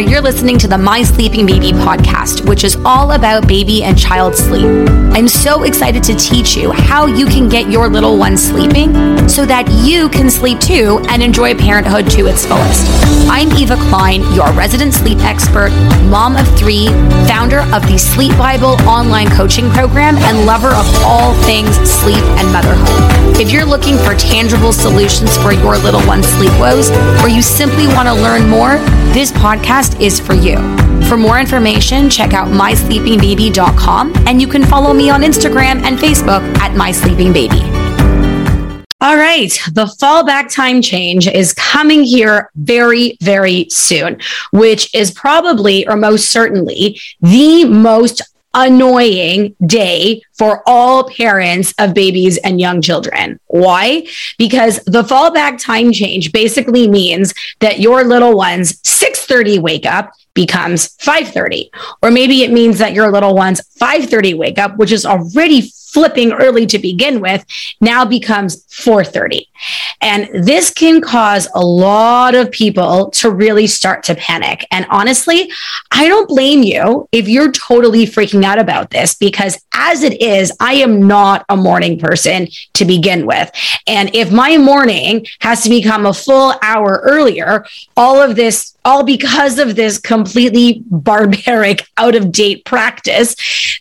you're listening to the My Sleeping Baby podcast, which is all about baby and child sleep. I'm so excited to teach you how you can get your little one sleeping so that you can sleep too and enjoy parenthood to its fullest. I'm Eva Klein, your resident sleep expert, mom of three, founder of the Sleep Bible online coaching program, and lover of all things sleep and motherhood. If you're looking for tangible solutions for your little one's sleep woes, or you simply want to learn more, this podcast is for you. For more information, check out mysleepingbaby.com and you can follow me on Instagram and Facebook at mysleepingbaby. All right. The fallback time change is coming here very, very soon, which is probably or most certainly the most annoying day for all parents of babies and young children. Why? Because the fallback time change basically means that your little one's 6:30 wake up becomes 5:30 or maybe it means that your little one's 5:30 wake up which is already flipping early to begin with now becomes 4:30. And this can cause a lot of people to really start to panic. And honestly, I don't blame you if you're totally freaking out about this because as it is, I am not a morning person to begin with. And if my morning has to become a full hour earlier, all of this all because of this completely barbaric, out of date practice.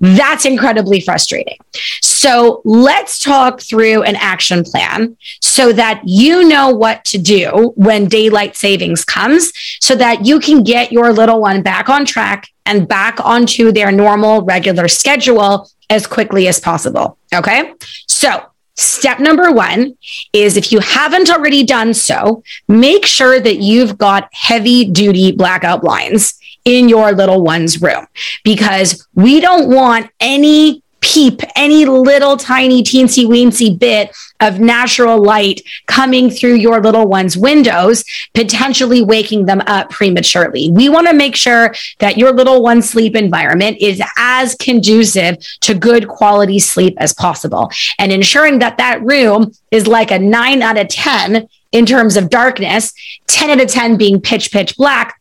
That's incredibly frustrating. So let's talk through an action plan so that you know what to do when daylight savings comes so that you can get your little one back on track and back onto their normal regular schedule as quickly as possible. Okay. So Step number one is if you haven't already done so, make sure that you've got heavy duty blackout blinds in your little one's room because we don't want any peep, any little tiny teensy weensy bit of natural light coming through your little one's windows, potentially waking them up prematurely. We want to make sure that your little one's sleep environment is as conducive to good quality sleep as possible and ensuring that that room is like a nine out of 10 in terms of darkness, 10 out of 10 being pitch, pitch black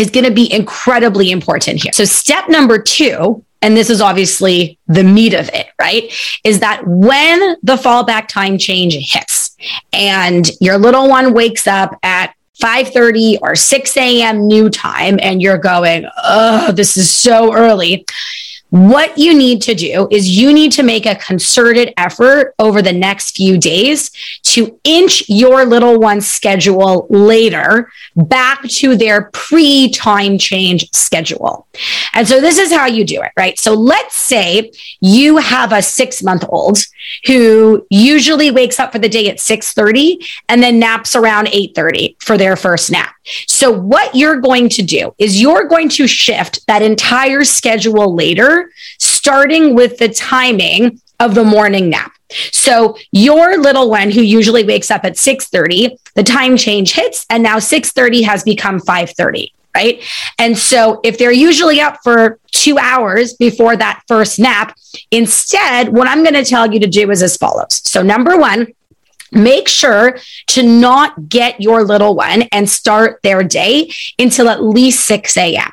is going to be incredibly important here. So, step number two, and this is obviously the meat of it, right? Is that when the fallback time change hits and your little one wakes up at 5:30 or 6 a.m. new time and you're going, oh, this is so early. What you need to do is you need to make a concerted effort over the next few days to inch your little one's schedule later back to their pre time change schedule. And so this is how you do it, right? So let's say you have a six month old who usually wakes up for the day at 6 30 and then naps around 8 30 for their first nap. So what you're going to do is you're going to shift that entire schedule later, starting with the timing of the morning nap. So your little one who usually wakes up at 6:30, the time change hits and now 6:30 has become 5:30 right? And so if they're usually up for two hours before that first nap, instead, what I'm going to tell you to do is as follows. So, number one, make sure to not get your little one and start their day until at least 6 a.m.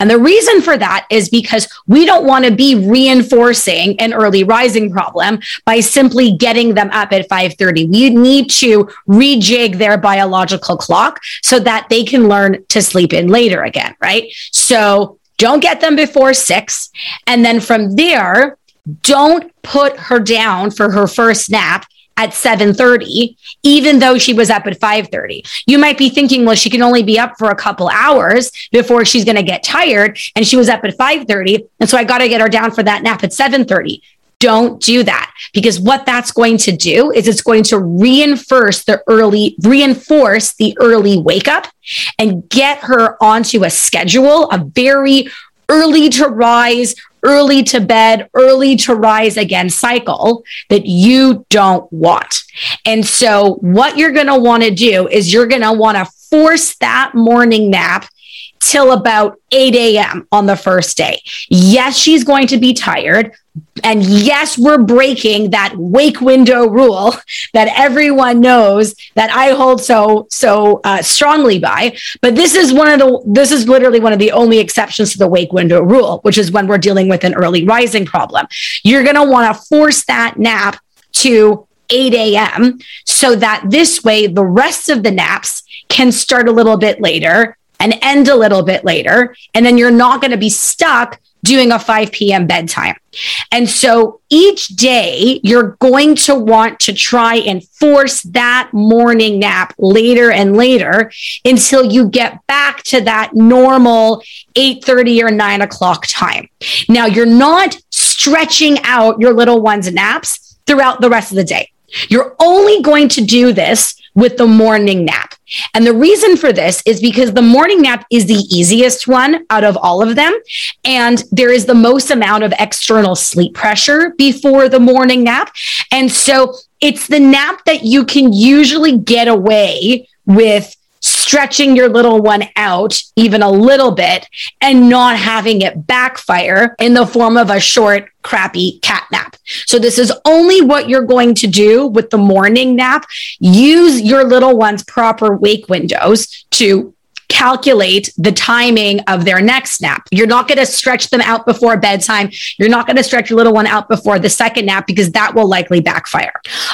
And the reason for that is because we don't want to be reinforcing an early rising problem by simply getting them up at 5:30. We need to rejig their biological clock so that they can learn to sleep in later again, right? So don't get them before 6 and then from there don't put her down for her first nap at 7:30 even though she was up at 5:30. You might be thinking well she can only be up for a couple hours before she's going to get tired and she was up at 5:30 and so I got to get her down for that nap at 7:30. Don't do that because what that's going to do is it's going to reinforce the early reinforce the early wake up and get her onto a schedule, a very early to rise, early to bed, early to rise again cycle that you don't want. And so, what you're going to want to do is you're going to want to force that morning nap till about 8 a.m. on the first day. Yes, she's going to be tired, And yes, we're breaking that wake window rule that everyone knows that I hold so so uh, strongly by. But this is one of the this is literally one of the only exceptions to the wake window rule, which is when we're dealing with an early rising problem. You're going to want to force that nap to 8 a.m. so that this way the rest of the naps can start a little bit later and end a little bit later. And then you're not going to be stuck doing a 5 p.m. bedtime. And so each day you're going to want to try and force that morning nap later and later until you get back to that normal 8:30 or 9 o'clock time. Now you're not stretching out your little one's naps throughout the rest of the day. You're only going to do this with the morning nap. And the reason for this is because the morning nap is the easiest one out of all of them. And there is the most amount of external sleep pressure before the morning nap. And so it's the nap that you can usually get away with stretching your little one out even a little bit and not having it backfire in the form of a short, crappy cat nap. So this is only what you're going to do with the morning nap. Use your little one's proper wake windows to calculate the timing of their next nap. You're not going to stretch them out before bedtime. You're not going to stretch your little one out before the second nap because that will likely backfire.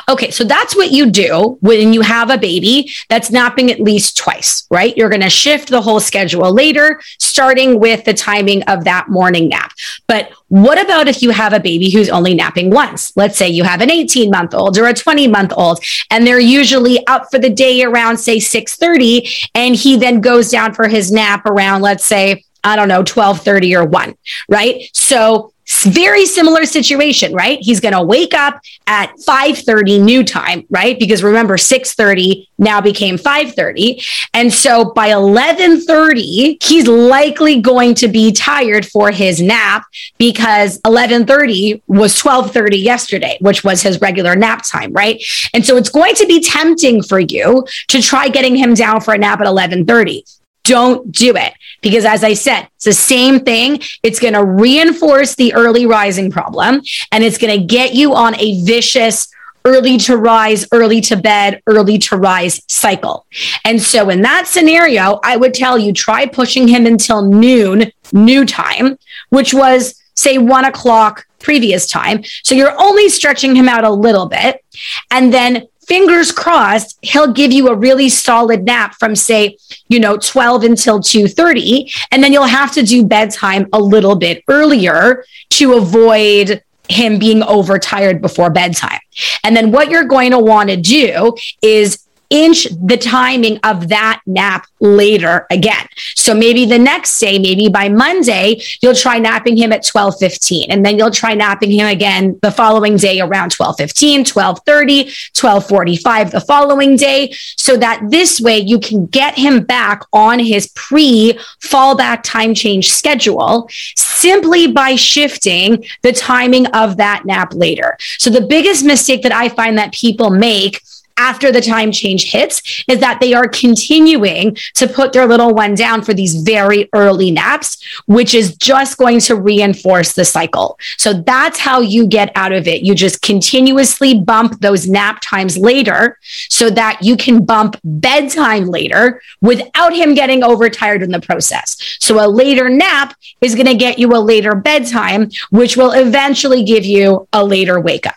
Okay, so that's what you do when you have a baby that's napping at least twice, right? You're going to shift the whole schedule later, starting with the timing of that morning nap. But what about if you have a baby who's only napping once? Let's say you have an 18 month old or a 20 month old, and they're usually up for the day around, say, 6:30, and he then goes down for his nap around, let's say, I don't know, 12:30 or 1, right? So very similar situation, right? He's going to wake up at 5:30 new time, right? Because remember 6:30 now became 5:30. And so by 11:30, he's likely going to be tired for his nap because 11:30 was 12:30 yesterday, which was his regular nap time, right? And so it's going to be tempting for you to try getting him down for a nap at 11:30 don't do it because as i said it's the same thing. It's going to reinforce the early rising problem and it's going to get you on a vicious early to rise early to bed early to rise cycle. And so in that scenario i would tell you try pushing him until noon new time which was say one o'clock previous time. So you're only stretching him out a little bit and then fingers crossed he'll give you a really solid nap from say you know 12 until 2:30 and then you'll have to do bedtime a little bit earlier to avoid him being overtired before bedtime. And then what you're going to want to do is inch the timing of that nap later again. So maybe the next day, maybe by Monday, you'll try napping him at 12:15 and then you'll try napping him again the following day around 12:15, 12:30, 12:45 the following day so that this way you can get him back on his pre fallback time change schedule simply by shifting the timing of that nap later. So the biggest mistake that I find that people make after the time change hits is that they are continuing to put their little one down for these very early naps, which is just going to reinforce the cycle. So that's how you get out of it. You just continuously bump those nap times later so that you can bump bedtime later without him getting overtired in the process. So a later nap is going to get you a later bedtime, which will eventually give you a later wake up.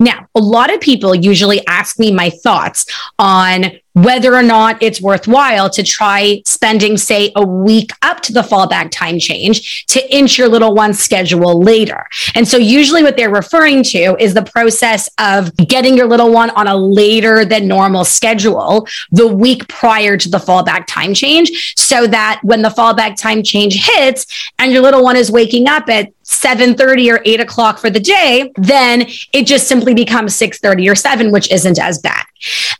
Now, a lot of people usually ask me my thoughts on whether or not it's worthwhile to try spending, say, a week up to the fallback time change to inch your little one's schedule later. And so, usually, what they're referring to is the process of getting your little one on a later than normal schedule the week prior to the fallback time change, so that when the fallback time change hits and your little one is waking up at 7:30 or 8 o'clock for the day, then it just simply becomes 6:30 or 7, which isn't as bad.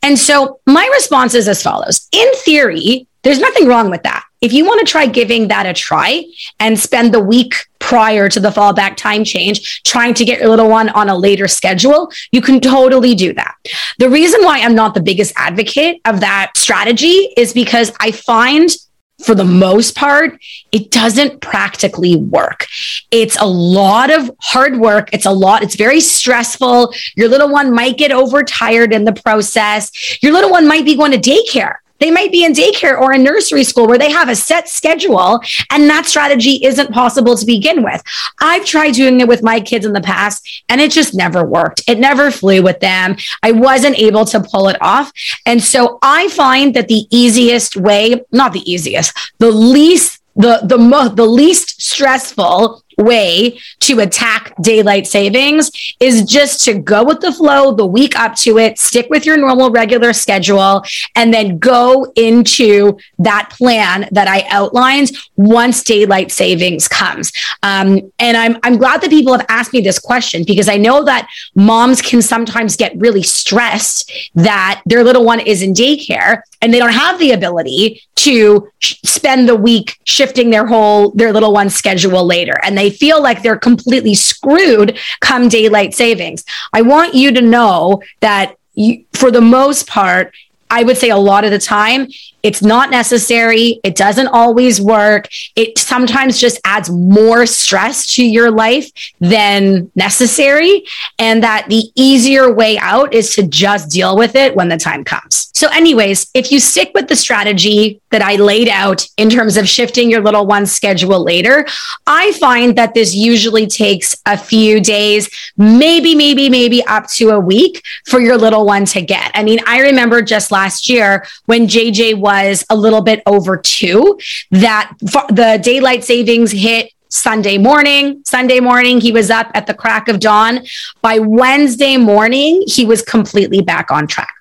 And so my response is as follows. In theory, there's nothing wrong with that. If you want to try giving that a try and spend the week prior to the fallback time change trying to get your little one on a later schedule, you can totally do that. The reason why I'm not the biggest advocate of that strategy is because I find for the most part, it doesn't practically work. It's a lot of hard work. It's a lot, it's very stressful. Your little one might get overtired in the process. Your little one might be going to daycare they might be in daycare or in nursery school where they have a set schedule and that strategy isn't possible to begin with. I've tried doing it with my kids in the past and it just never worked. It never flew with them. I wasn't able to pull it off. And so I find that the easiest way, not the easiest, the least the the mo- the least stressful way to attack daylight savings is just to go with the flow the week up to it, stick with your normal regular schedule, and then go into that plan that I outlined once daylight savings comes. Um, and I'm, I'm glad that people have asked me this question because I know that moms can sometimes get really stressed that their little one is in daycare and they don't have the ability to sh- spend the week shifting their whole their little one's schedule later and they feel like they're completely screwed come daylight savings. I want you to know that you, for the most part I would say a lot of the time, it's not necessary. It doesn't always work. It sometimes just adds more stress to your life than necessary. And that the easier way out is to just deal with it when the time comes. So, anyways, if you stick with the strategy that I laid out in terms of shifting your little one's schedule later, I find that this usually takes a few days, maybe, maybe, maybe up to a week for your little one to get. I mean, I remember just last year when JJ was a little bit over two, that the daylight savings hit Sunday morning. Sunday morning, he was up at the crack of dawn. By Wednesday morning, he was completely back on track.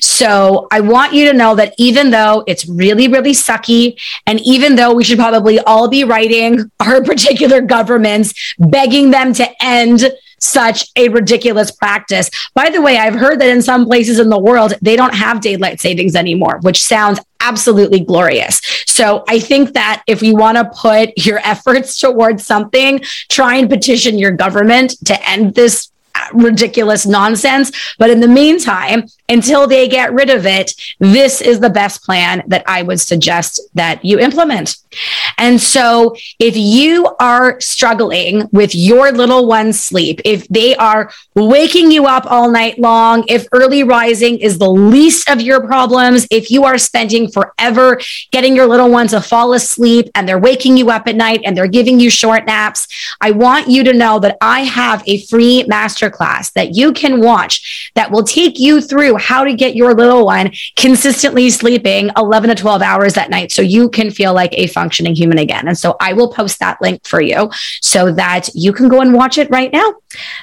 So I want you to know that even though it's really, really sucky, and even though we should probably all be writing our particular governments, begging them to end such a ridiculous practice. By the way, I've heard that in some places in the world, they don't have daylight savings anymore, which sounds absolutely glorious. So I think that if you want to put your efforts towards something, try and petition your government to end this ridiculous nonsense. But in the meantime, until they get rid of it, this is the best plan that I would suggest that you implement. And so if you are struggling with your little one's sleep, if they are waking you up all night long, if early rising is the least of your problems, if you are spending forever getting your little one to fall asleep and they're waking you up at night and they're giving you short naps, I want you to know that I have a free masterclass that you can watch that will take you through how to get your little one consistently sleeping 11 to 12 hours at night so you can feel like a functioning human again. And so I will post that link for you so that you can go and watch it right now.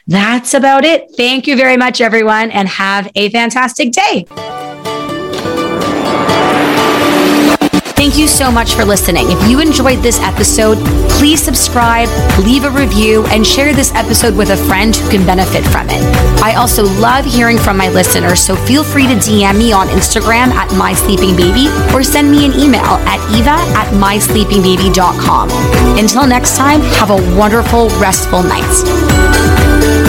That's about it. Thank you very much, everyone, and have a fantastic day. Thank you so much for listening. If you enjoyed this episode, please subscribe, leave a review, and share this episode with a friend who can benefit from it. I also love hearing from my listeners, so feel free to DM me on Instagram at mysleepingbaby or send me an email at eva at mysleepingbaby.com. Until next time, have a wonderful, restful night.